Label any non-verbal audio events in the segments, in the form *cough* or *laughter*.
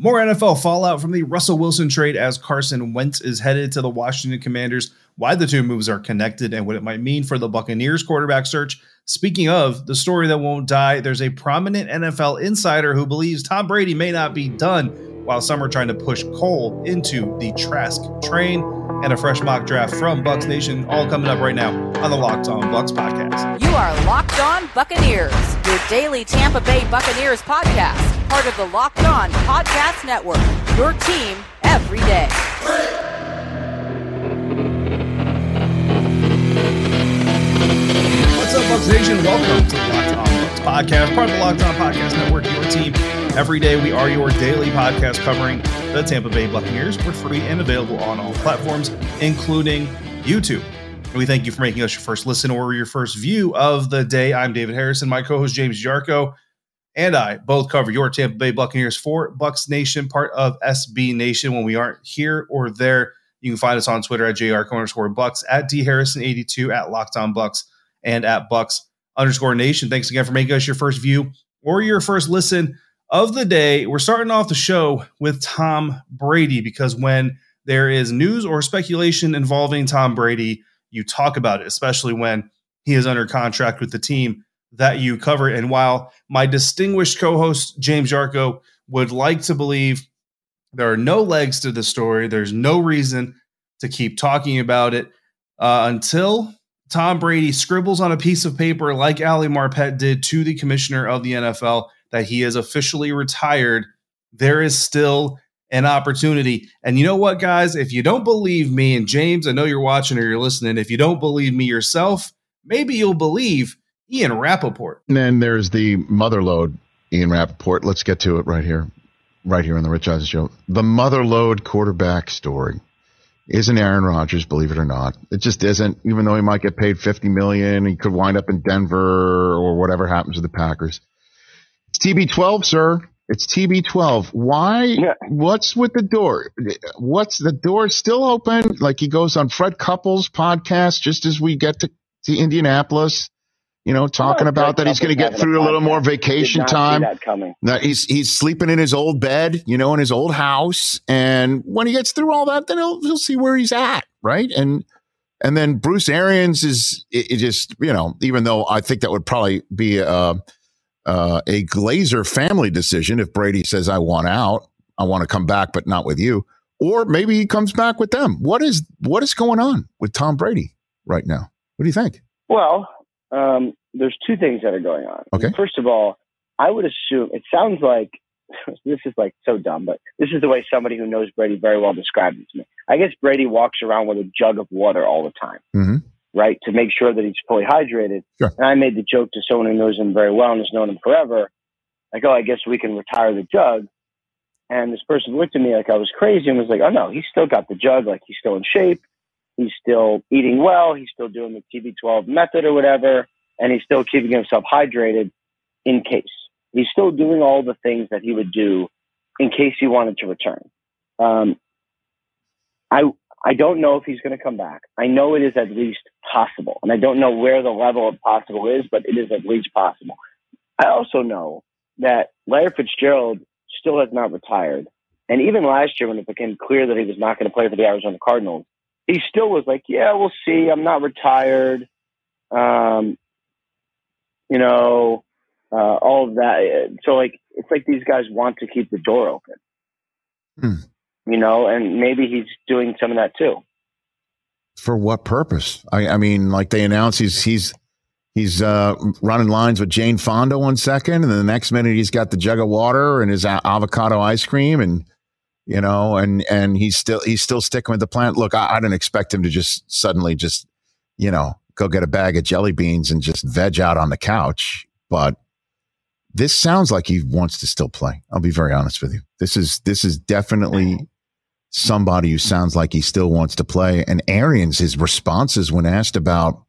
More NFL fallout from the Russell Wilson trade as Carson Wentz is headed to the Washington Commanders, why the two moves are connected, and what it might mean for the Buccaneers quarterback search. Speaking of the story that won't die, there's a prominent NFL insider who believes Tom Brady may not be done, while some are trying to push Cole into the Trask train, and a fresh mock draft from Bucs Nation, all coming up right now on the Locked On Bucs podcast. You are Locked On Buccaneers, your daily Tampa Bay Buccaneers podcast part of the Locked On Podcast Network. Your team every day. What's up, Bucs Nation? Welcome to the Locked On Bucs podcast, part of the Locked On Podcast Network. Your team every day. We are your daily podcast covering the Tampa Bay Buccaneers. We're free and available on all platforms, including YouTube. We thank you for making us your first listen or your first view of the day. I'm David Harrison, my co-host James Yarcho and I both cover your Tampa Bay Buccaneers for Bucs Nation, part of SB Nation. When we aren't here or there, you can find us on Twitter at JR underscore Bucks, at D Harrison82, at Locked On Bucs, and at Bucs underscore Nation. Thanks again for making us your first view or your first listen of the day. We're starting off the show with Tom Brady because when there is news or speculation involving Tom Brady, you talk about it, especially when he is under contract with the team that you cover. And while my distinguished co host, James Yarcho, would like to believe there are no legs to the story, there's no reason to keep talking about it uh, until Tom Brady scribbles on a piece of paper, like Ali Marpet did to the commissioner of the NFL, that he is officially retired. There is still an opportunity. And you know what, guys? If you don't believe me, and James, I know you're watching or you're listening, if you don't believe me yourself, maybe you'll believe Ian Rapoport. And then there's the motherlode, Ian Rapoport. Let's get to it right here, right here on the Rich Eisen Show. The motherlode quarterback story isn't Aaron Rodgers, believe it or not. It just isn't. Even though he might get paid fifty million, he could wind up in Denver or whatever happens to the Packers. It's TB12, sir. It's TB12. Why? Yeah. What's with the door? What's the door still open? Like he goes on Fred Couples podcast just as we get to, to Indianapolis you know, talking about that he's going to get through a little more vacation time. that coming. That he's he's sleeping in his old bed, you know, in his old house, and when he gets through all that, then he'll he'll see where he's at, right? And and then Bruce Arians is it, it just you know, even though I think that would probably be a uh, a Glazer family decision if Brady says I want out, I want to come back, but not with you, or maybe he comes back with them. What is what is going on with Tom Brady right now? What do you think? Well, um, there's two things that are going on. Okay. First of all, I would assume it sounds like *laughs* this is like so dumb, but this is the way somebody who knows Brady very well described it to me. I guess Brady walks around with a jug of water all the time, mm-hmm. right, to make sure that he's fully hydrated. Sure. And I made the joke to someone who knows him very well and has known him forever. Like, oh, I guess we can retire the jug. And this person looked at me like I was crazy and was like, oh no, he's still got the jug. Like he's still in shape. He's still eating well. He's still doing the TB12 method or whatever. And he's still keeping himself hydrated in case. He's still doing all the things that he would do in case he wanted to return. Um, I I don't know if he's going to come back. I know it is at least possible, and I don't know where the level of possible is, but it is at least possible. I also know that Larry Fitzgerald still has not retired, and even last year when it became clear that he was not going to play for the Arizona Cardinals, he still was like, "Yeah, we'll see. I'm not retired." Um, you know, uh, all of that. So like, it's like these guys want to keep the door open. Hmm. You know, and maybe he's doing some of that too. For what purpose? I, I mean, like they announce he's he's he's uh, running lines with Jane Fonda one second, and then the next minute he's got the jug of water and his avocado ice cream, and you know, and and he's still he's still sticking with the plan. Look, I, I didn't expect him to just suddenly just you know go get a bag of jelly beans and just veg out on the couch, but this sounds like he wants to still play. I'll be very honest with you. This is this is definitely somebody who sounds like he still wants to play. And Arians, his responses when asked about,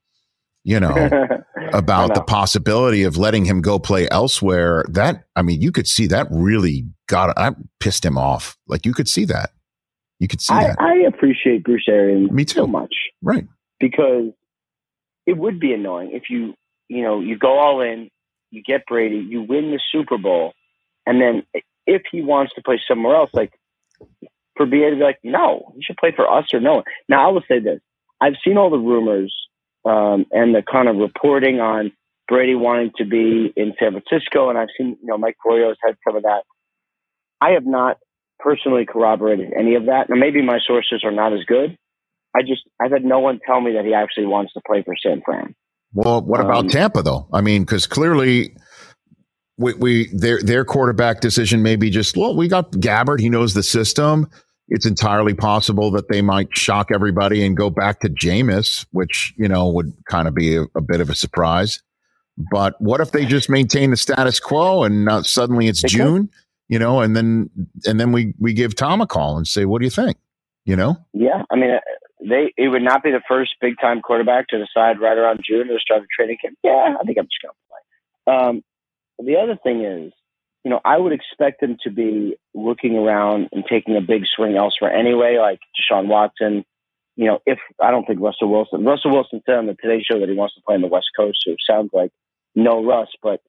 you know, *laughs* about the possibility of letting him go play elsewhere, that I mean, you could see that really got I pissed him off. Like you could see that. You could see I, that. I appreciate Bruce Arians Me too. so much. Right. Because it would be annoying if you, you know, you go all in, you get Brady, you win the Super Bowl, and then if he wants to play somewhere else, like for BA to be like, no, he should play for us or no one. Now I will say this: I've seen all the rumors um, and the kind of reporting on Brady wanting to be in San Francisco, and I've seen you know Mike Florio's had some of that. I have not personally corroborated any of that. Now maybe my sources are not as good. I just I've had no one tell me that he actually wants to play for San Fran. Well, what about um, Tampa though? I mean, because clearly we, we their their quarterback decision may be just well, we got Gabbert. He knows the system. It's entirely possible that they might shock everybody and go back to Jameis, which you know would kind of be a, a bit of a surprise. But what if they just maintain the status quo and suddenly it's June, you know, and then and then we we give Tom a call and say, what do you think? You know? Yeah, I mean, uh, they it would not be the first big time quarterback to decide right around June to start a training camp. Yeah, I think I'm just going to play. Um, the other thing is, you know, I would expect them to be looking around and taking a big swing elsewhere anyway, like Deshaun Watson. You know, if I don't think Russell Wilson, Russell Wilson said on the Today Show that he wants to play on the West Coast, so it sounds like no Russ, but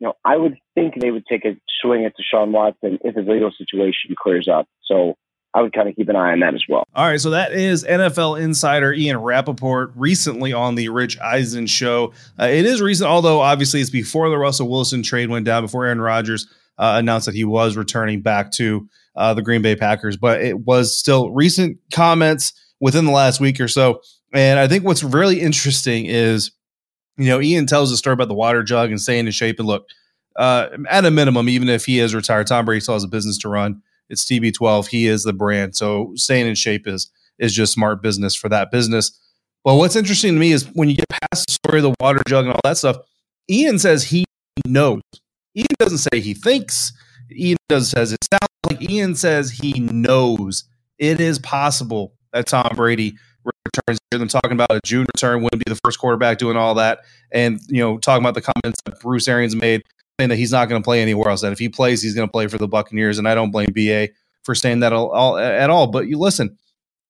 you know, I would think they would take a swing at Deshaun Watson if his legal situation clears up. So I would kind of keep an eye on that as well. All right. So that is NFL insider Ian Rapoport recently on the Rich Eisen show. Uh, it is recent, although obviously it's before the Russell Wilson trade went down, before Aaron Rodgers uh, announced that he was returning back to uh, the Green Bay Packers. But it was still recent comments within the last week or so. And I think what's really interesting is, you know, Ian tells a story about the water jug and staying in shape. And look, uh, at a minimum, even if he is retired, Tom Brady still has a business to run. It's TB12. He is the brand. So staying in shape is is just smart business for that business. But what's interesting to me is when you get past the story of the water jug and all that stuff, Ian says he knows. Ian doesn't say he thinks. Ian does says it sounds like Ian says he knows it is possible that Tom Brady returns. Hear them talking about a June return wouldn't be the first quarterback doing all that, and you know talking about the comments that Bruce Arians made saying that he's not going to play anywhere else. That if he plays, he's going to play for the Buccaneers, and I don't blame BA for saying that all, all, at all. But you listen,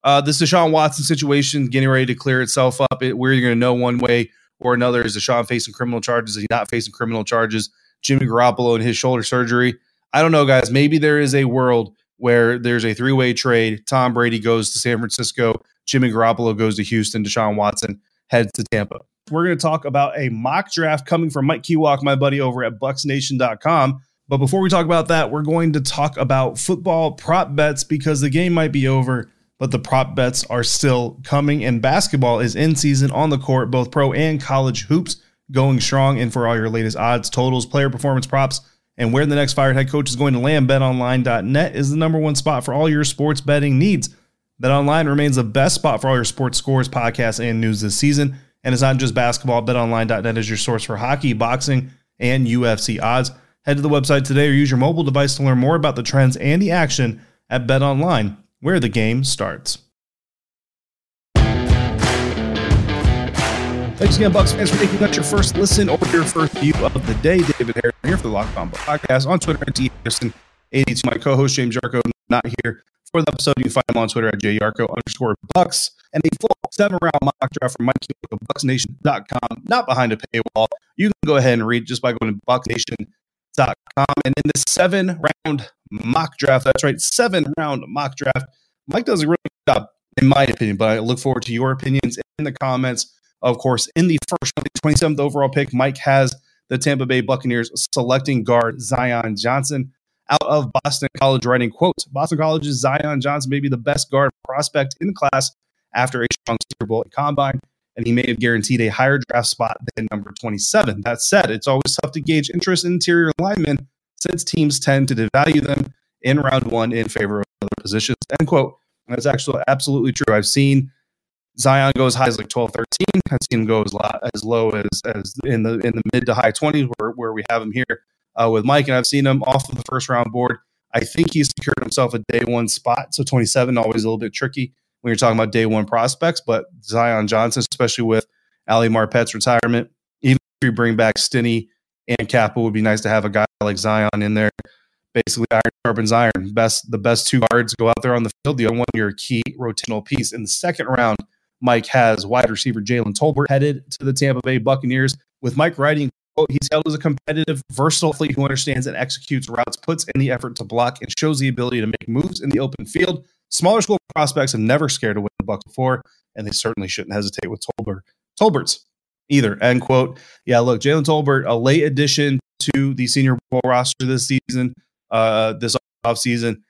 uh, this Deshaun Watson situation getting ready to clear itself up. It, we're going to know one way or another. Is Deshaun facing criminal charges? Is he not facing criminal charges? Jimmy Garoppolo and his shoulder surgery. I don't know, guys. Maybe there is a world where there's a three way trade. Tom Brady goes to San Francisco. Jimmy Garoppolo goes to Houston. Deshaun Watson heads to Tampa. We're going to talk about a mock draft coming from Mike Kiwak, my buddy over at bucsnation.com. But before we talk about that, we're going to talk about football prop bets because the game might be over, but the prop bets are still coming. And basketball is in season on the court, both pro and college hoops going strong. And for all your latest odds, totals, player performance props, and where the next fired head coach is going to land, betonline.net is the number one spot for all your sports betting needs. BetOnline remains the best spot for all your sports scores, podcasts, and news this season. And it's not just basketball. BetOnline.net is your source for hockey, boxing, and UFC odds. Head to the website today or use your mobile device to learn more about the trends and the action at BetOnline, where the game starts. Thanks again, Bucs fans, for making that your first listen or your first view of the day. David Harris here for the Locked On Podcast on Twitter at Harrison82. My co-host James Yarcho not here for the episode. You can find him on Twitter at jyarcho underscore bucks. And a full seven round mock draft from Mike of bucsnation.com, not behind a paywall. You can go ahead and read just by going to bucsnation.com. And in this seven round mock draft, that's right, seven round mock draft, Mike does a really good job, in my opinion, but I look forward to your opinions in the comments. Of course, in the first 27th overall pick, Mike has the Tampa Bay Buccaneers selecting guard Zion Johnson out of Boston College, writing, quote, Boston College's Zion Johnson may be the best guard prospect in the class after a strong Super Bowl combine, and he may have guaranteed a higher draft spot than number 27. That said, it's always tough to gauge interest in interior linemen since teams tend to devalue them in round one in favor of other positions, end quote. that's actually absolutely true. I've seen Zion goes high as like 12, 13. I've seen him go as, low, as as, in the in the mid to high 20s where, where we have him here uh, with Mike, and I've seen him off of the first round board. I think he's secured himself a day one spot. So 27, always a little bit tricky when you're talking about day one prospects. But Zion Johnson, especially with Ali Marpet's retirement, even if you bring back Stinnie and Cappa, would be nice to have a guy like Zion in there. Basically, iron sharpens iron. Best the best two guards go out there on the field. The other one, your key rotational piece. In the second round, Mike has wide receiver Jalen Tolbert headed to the Tampa Bay Buccaneers with Mike writing quote, he's held as a competitive, versatile athlete who understands and executes routes, puts in the effort to block, and shows the ability to make moves in the open field. Smaller school prospects have never scared win the Bucks before, and they certainly shouldn't hesitate with Tolbert. Tolberts either. End quote. Yeah, look, Jalen Tolbert, a late addition to the Senior Bowl roster this season, uh, this offseason.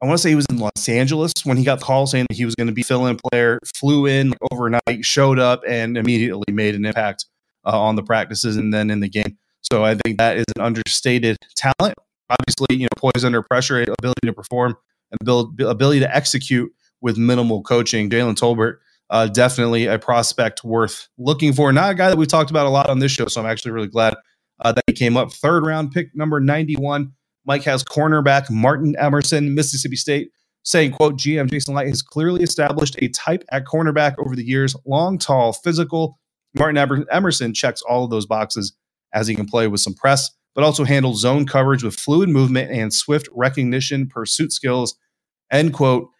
I want to say he was in Los Angeles when he got the call saying that he was going to be fill-in player. Flew in overnight, showed up, and immediately made an impact uh, on the practices and then in the game. So I think that is an understated talent. Obviously, you know, poised under pressure, ability to perform, and build, ability to execute with minimal coaching. Jalen Tolbert, uh, definitely a prospect worth looking for. Not a guy that we've talked about a lot on this show, so I'm actually really glad uh, that he came up. Third round pick, number 91. Mike has cornerback Martin Emerson, Mississippi State, saying, quote, GM Jason Licht has clearly established a type at cornerback over the years. Long, tall, physical. Martin Emerson checks all of those boxes as he can play with some press, but also handle zone coverage with fluid movement and swift recognition, pursuit skills, end quote.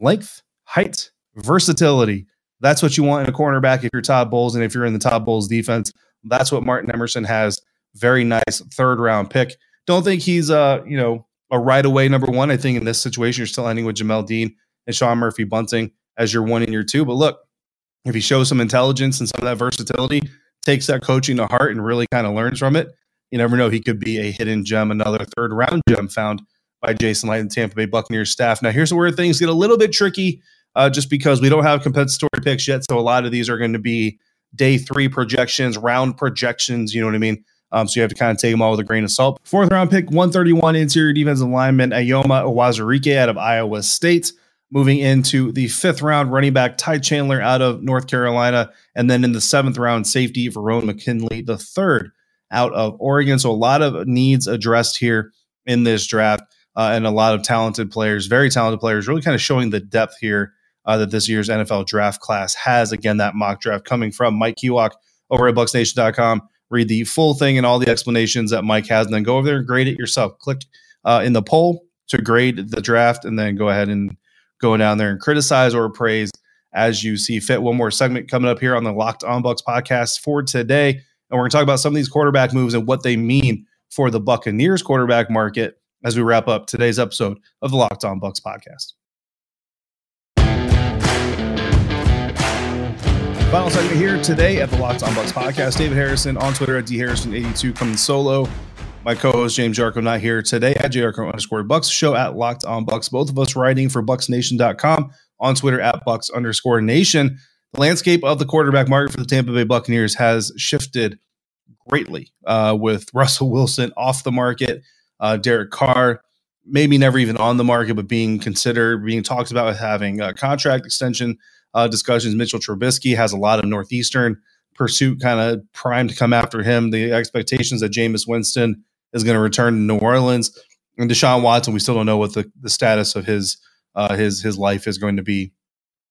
Length, height, versatility. That's what you want in a cornerback if you're Todd Bowles and if you're in the Todd Bowles defense. That's what Martin Emerson has. Very nice third round pick. Don't think he's uh, you know, a right away number one. I think in this situation, you're still ending with Jamel Dean and Sean Murphy Bunting as your one and your two. But look, if he shows some intelligence and some of that versatility, takes that coaching to heart and really kind of learns from it, you never know. He could be a hidden gem, another third round gem found by Jason Licht and Tampa Bay Buccaneers staff. Now, here's where things get a little bit tricky uh, just because we don't have compensatory picks yet. So a lot of these are going to be day three projections, round projections. You know what I mean? Um, so you have to kind of take them all with a grain of salt. Fourth round pick, 131 interior defensive lineman Eyioma Uwazurike out of Iowa State. Moving into the fifth round, running back Ty Chandler out of North Carolina. And then in the seventh round, safety Verone McKinley, the third out of Oregon. So a lot of needs addressed here in this draft uh, and a lot of talented players, very talented players, really kind of showing the depth here uh, that this year's NFL draft class has. Again, that mock draft coming from Mike Kiwak over at BucsNation.com read the full thing and all the explanations that Mike has, and then go over there and grade it yourself. Click uh, in the poll to grade the draft, and then go ahead and go down there and criticize or praise as you see fit. One more segment coming up here on the Locked On Bucs podcast for today, and we're going to talk about some of these quarterback moves and what they mean for the Buccaneers quarterback market as we wrap up today's episode of the Locked On Bucs podcast. Final segment here today at the Locked On Bucs podcast. David Harrison on Twitter at dharrison82 coming solo. My co-host James Yarcho not here today at Jarko underscore Bucks. Show at Locked On Bucs. Both of us writing for BucsNation.com on Twitter at Bucks underscore Nation. The landscape of the quarterback market for the Tampa Bay Buccaneers has shifted greatly uh, with Russell Wilson off the market, uh, Derek Carr maybe never even on the market, but being considered, being talked about with having a contract extension uh, discussions. Mitchell Trubisky has a lot of Northeastern pursuit kind of primed to come after him. The expectations that Jameis Winston is going to return to New Orleans and Deshaun Watson, we still don't know what the, the status of his uh, his his life is going to be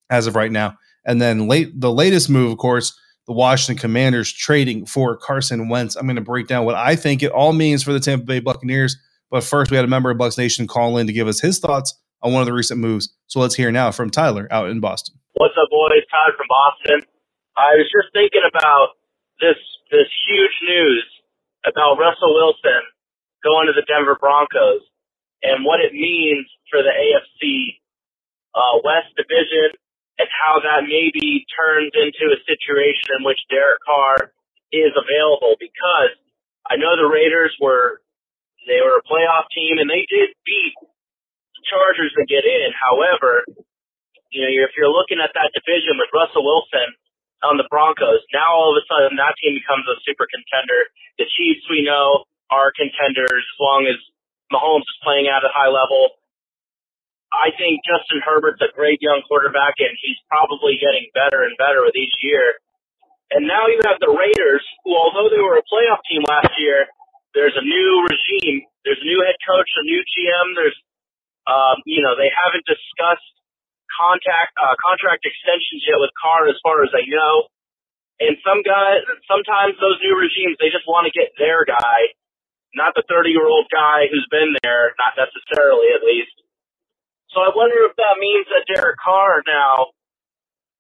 as of right now. And then late the latest move, of course, the Washington Commanders trading for Carson Wentz. I'm going to break down what I think it all means for the Tampa Bay Buccaneers. But first, we had a member of Bucs Nation call in to give us his thoughts on one of the recent moves. So let's hear now from Tyler out in Boston. What's up, boys? Todd from Boston. I was just thinking about this this huge news about Russell Wilson going to the Denver Broncos and what it means for the AFC uh, West Division and how that maybe turns into a situation in which Derek Carr is available because I know the Raiders were they were a playoff team and they did beat Chargers to get in. However, you know, if you're looking at that division with Russell Wilson on the Broncos, now all of a sudden that team becomes a super contender. The Chiefs, we know, are contenders as long as Mahomes is playing at a high level. I think Justin Herbert's a great young quarterback, and he's probably getting better and better with each year. And now you have the Raiders, who, although they were a playoff team last year, there's a new regime, there's a new head coach, a new GM. There's, um, you know, they haven't discussed contact uh, contract extensions yet with Carr, as far as I know. And some guys, sometimes those new regimes, they just want to get their guy, not the 30 year old guy who's been there, not necessarily at least. So I wonder if that means that Derek Carr now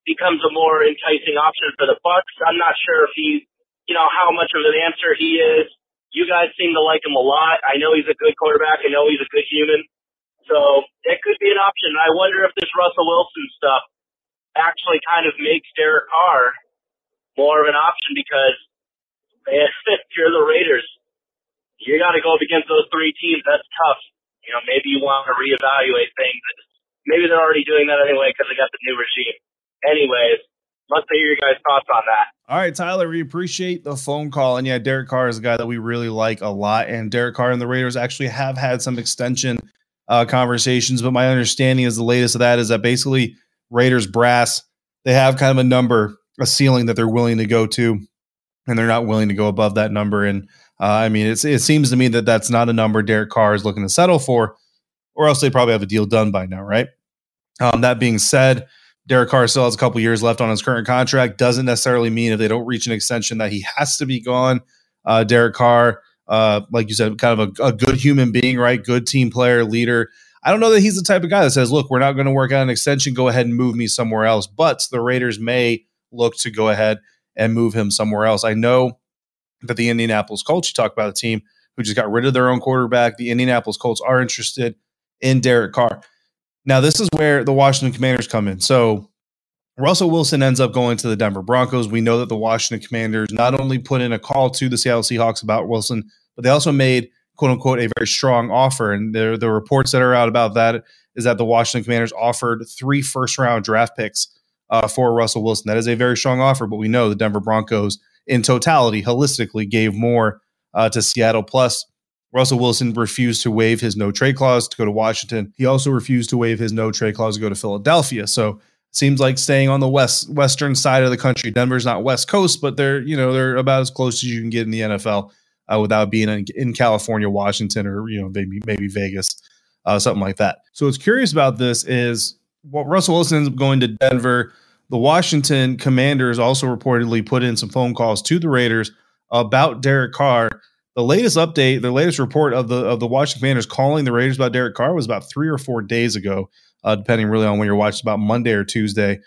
becomes a more enticing option for the Bucks. I'm not sure if he, you know, how much of an answer he is. You guys seem to like him a lot. I know he's a good quarterback. I know he's a good human. So it could be an option. I wonder if this Russell Wilson stuff actually kind of makes Derek Carr more of an option because *laughs* if you're the Raiders, you got to go up against those three teams. That's tough. You know, maybe you want to reevaluate things. Maybe they're already doing that anyway because they got the new regime. Anyways, let's hear your guys' thoughts on that. All right, Tyler, we appreciate the phone call. And yeah, Derek Carr is a guy that we really like a lot. And Derek Carr and the Raiders actually have had some extension uh, conversations. But my understanding is the latest of that is that basically Raiders brass, they have kind of a number, a ceiling that they're willing to go to, and they're not willing to go above that number. And uh, I mean, it seems to me that that's not a number Derek Carr is looking to settle for, or else they probably have a deal done by now, right? Um, that being said, Derek Carr still has a couple years left on his current contract. Doesn't necessarily mean if they don't reach an extension that he has to be gone. Uh, Derek Carr, uh, like you said, kind of a, a, good human being, right? Good team player, leader. I don't know that he's the type of guy that says, look, we're not going to work out an extension. Go ahead and move me somewhere else. But the Raiders may look to go ahead and move him somewhere else. I know that the Indianapolis Colts, you talk about a team who just got rid of their own quarterback. The Indianapolis Colts are interested in Derek Carr. Now, this is where the Washington Commanders come in. So, Russell Wilson ends up going to the Denver Broncos. We know that the Washington Commanders not only put in a call to the Seattle Seahawks about Wilson, but they also made quote unquote a very strong offer. And the, the reports that are out about that is that the Washington Commanders offered three first round draft picks uh, for Russell Wilson. That is a very strong offer, but we know the Denver Broncos in totality, holistically, gave more uh, to Seattle. Plus, Russell Wilson refused to waive his no trade clause to go to Washington. He also refused to waive his no trade clause to go to Philadelphia. So it seems like staying on the west western side of the country. Denver's not West Coast, but they're you know they're about as close as you can get in the NFL uh, without being in, in, California, Washington, or you know maybe maybe Vegas, uh, something like that. So what's curious about this is what Russell Wilson ends up going to Denver. The Washington Commanders also reportedly put in some phone calls to the Raiders about Derek Carr the latest update, the latest report of the of the Washington Commanders calling the Raiders about Derek Carr was about three or four days ago, uh, depending really on when you're watching, about Monday or Tuesday,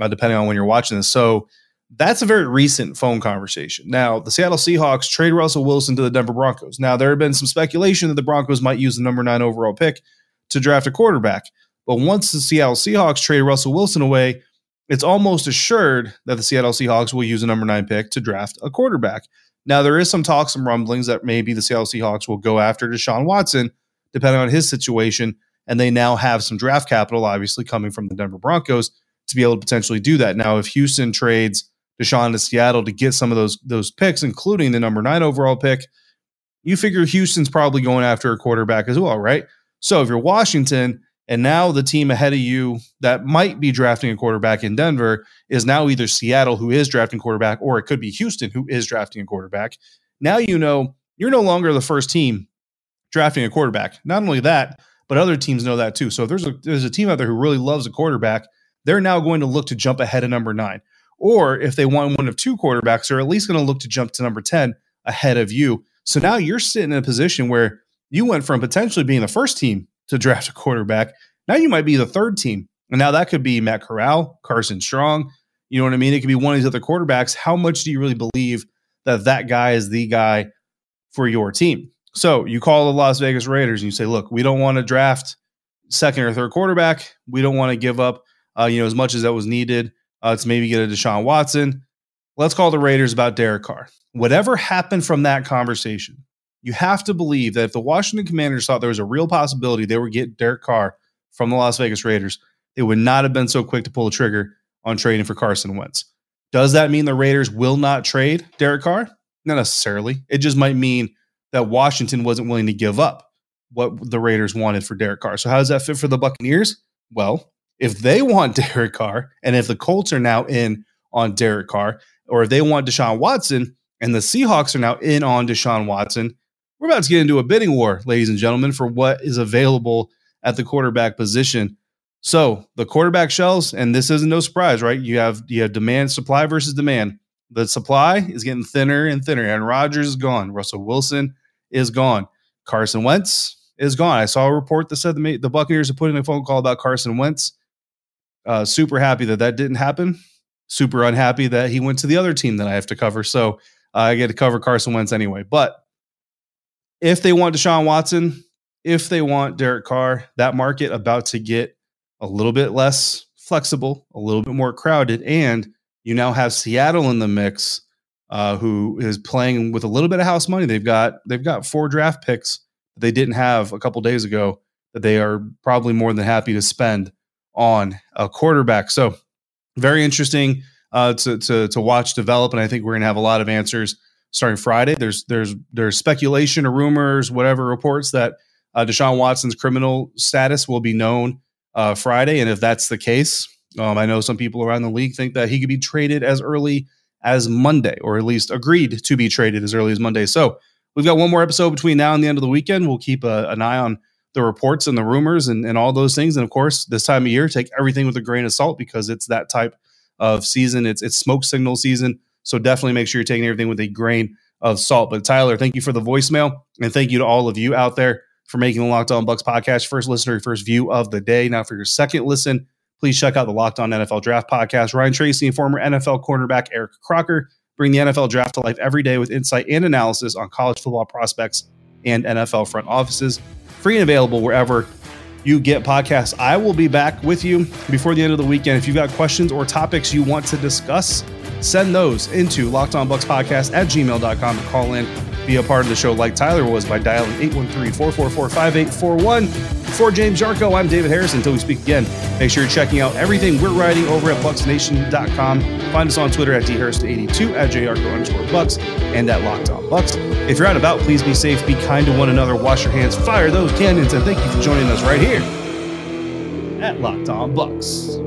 uh, depending on when you're watching this. So that's a very recent phone conversation. Now, the Seattle Seahawks trade Russell Wilson to the Denver Broncos. Now, there have been some speculation that the Broncos might use the number nine overall pick to draft a quarterback. But once the Seattle Seahawks trade Russell Wilson away, it's almost assured that the Seattle Seahawks will use a number nine pick to draft a quarterback. Now, there is some talk, some rumblings that maybe the Seattle Seahawks will go after Deshaun Watson, depending on his situation. And they now have some draft capital, obviously, coming from the Denver Broncos to be able to potentially do that. Now, if Houston trades Deshaun to Seattle to get some of those, those picks, including the number nine overall pick, you figure Houston's probably going after a quarterback as well, right? So if you're Washington, and now the team ahead of you that might be drafting a quarterback in Denver is now either Seattle, who is drafting quarterback, or it could be Houston, who is drafting a quarterback. Now you know you're no longer the first team drafting a quarterback. Not only that, but other teams know that too. So if there's a there's a team out there who really loves a quarterback, they're now going to look to jump ahead of number nine. Or if they want one of two quarterbacks, they're at least going to look to jump to number 10 ahead of you. So now you're sitting in a position where you went from potentially being the first team to draft a quarterback. Now you might be the third team. And now that could be Matt Corral, Carson Strong. You know what I mean? It could be one of these other quarterbacks. How much do you really believe that that guy is the guy for your team? So you call the Las Vegas Raiders and you say, look, we don't want to draft second or third quarterback. We don't want to give up, uh, you know, as much as that was needed uh, to maybe get a Deshaun Watson. Let's call the Raiders about Derek Carr. Whatever happened from that conversation, you have to believe that if the Washington Commanders thought there was a real possibility they would get Derek Carr from the Las Vegas Raiders, they would not have been so quick to pull the trigger on trading for Carson Wentz. Does that mean the Raiders will not trade Derek Carr? Not necessarily. It just might mean that Washington wasn't willing to give up what the Raiders wanted for Derek Carr. So how does that fit for the Buccaneers? Well, if they want *laughs* Derek Carr, and if the Colts are now in on Derek Carr, or if they want Deshaun Watson, and the Seahawks are now in on Deshaun Watson, we're about to get into a bidding war, ladies and gentlemen, for what is available at the quarterback position. So the quarterback shells, and this isn't no surprise, right? You have you have demand, supply versus demand. The supply is getting thinner and thinner. Aaron Rodgers is gone. Russell Wilson is gone. Carson Wentz is gone. I saw a report that said the, the Buccaneers are putting a phone call about Carson Wentz. Uh, super happy that that didn't happen. Super unhappy that he went to the other team that I have to cover. So Uh, I get to cover Carson Wentz anyway. But if they want Deshaun Watson, if they want Derek Carr, that market about to get a little bit less flexible, a little bit more crowded, and you now have Seattle in the mix, uh, who is playing with a little bit of house money. They've got they've got four draft picks that they didn't have a couple days ago that they are probably more than happy to spend on a quarterback. So very interesting uh, to, to to watch develop, and I think we're going to have a lot of answers starting Friday. There's there's there's speculation or rumors, whatever reports that uh, Deshaun Watson's criminal status will be known uh, Friday, and if that's the case, um, I know some people around the league think that he could be traded as early as Monday, or at least agreed to be traded as early as Monday. So we've got one more episode between now and the end of the weekend. We'll keep a, an eye on the reports and the rumors and, and all those things. And of course, this time of year, take everything with a grain of salt because it's that type of season. It's it's smoke signal season. So definitely make sure you're taking everything with a grain of salt. But Tyler, thank you for the voicemail. And thank you to all of you out there for making the Locked On Bucs podcast first listener, first view of the day. Now, for your second listen, please check out the Locked On NFL Draft podcast. Ryan Tracy and former NFL cornerback Eric Crocker bring the NFL draft to life every day with insight and analysis on college football prospects and NFL front offices. Free and available wherever you get podcasts. I will be back with you before the end of the weekend. If you've got questions or topics you want to discuss, send those into Locked On Bucs Podcast at gmail.com and call in be a part of the show like Tyler was by dialing 813-444-5841. For James Yarcho, I'm David Harris. Until we speak again, make sure you're checking out everything we're writing over at bucsnation.com. Find us on Twitter at dharris82, at jarko underscore bucks, and at Locked On Bucs. If you're out about, please be safe, be kind to one another, wash your hands, fire those cannons, and thank you for joining us right here at Locked On Bucs.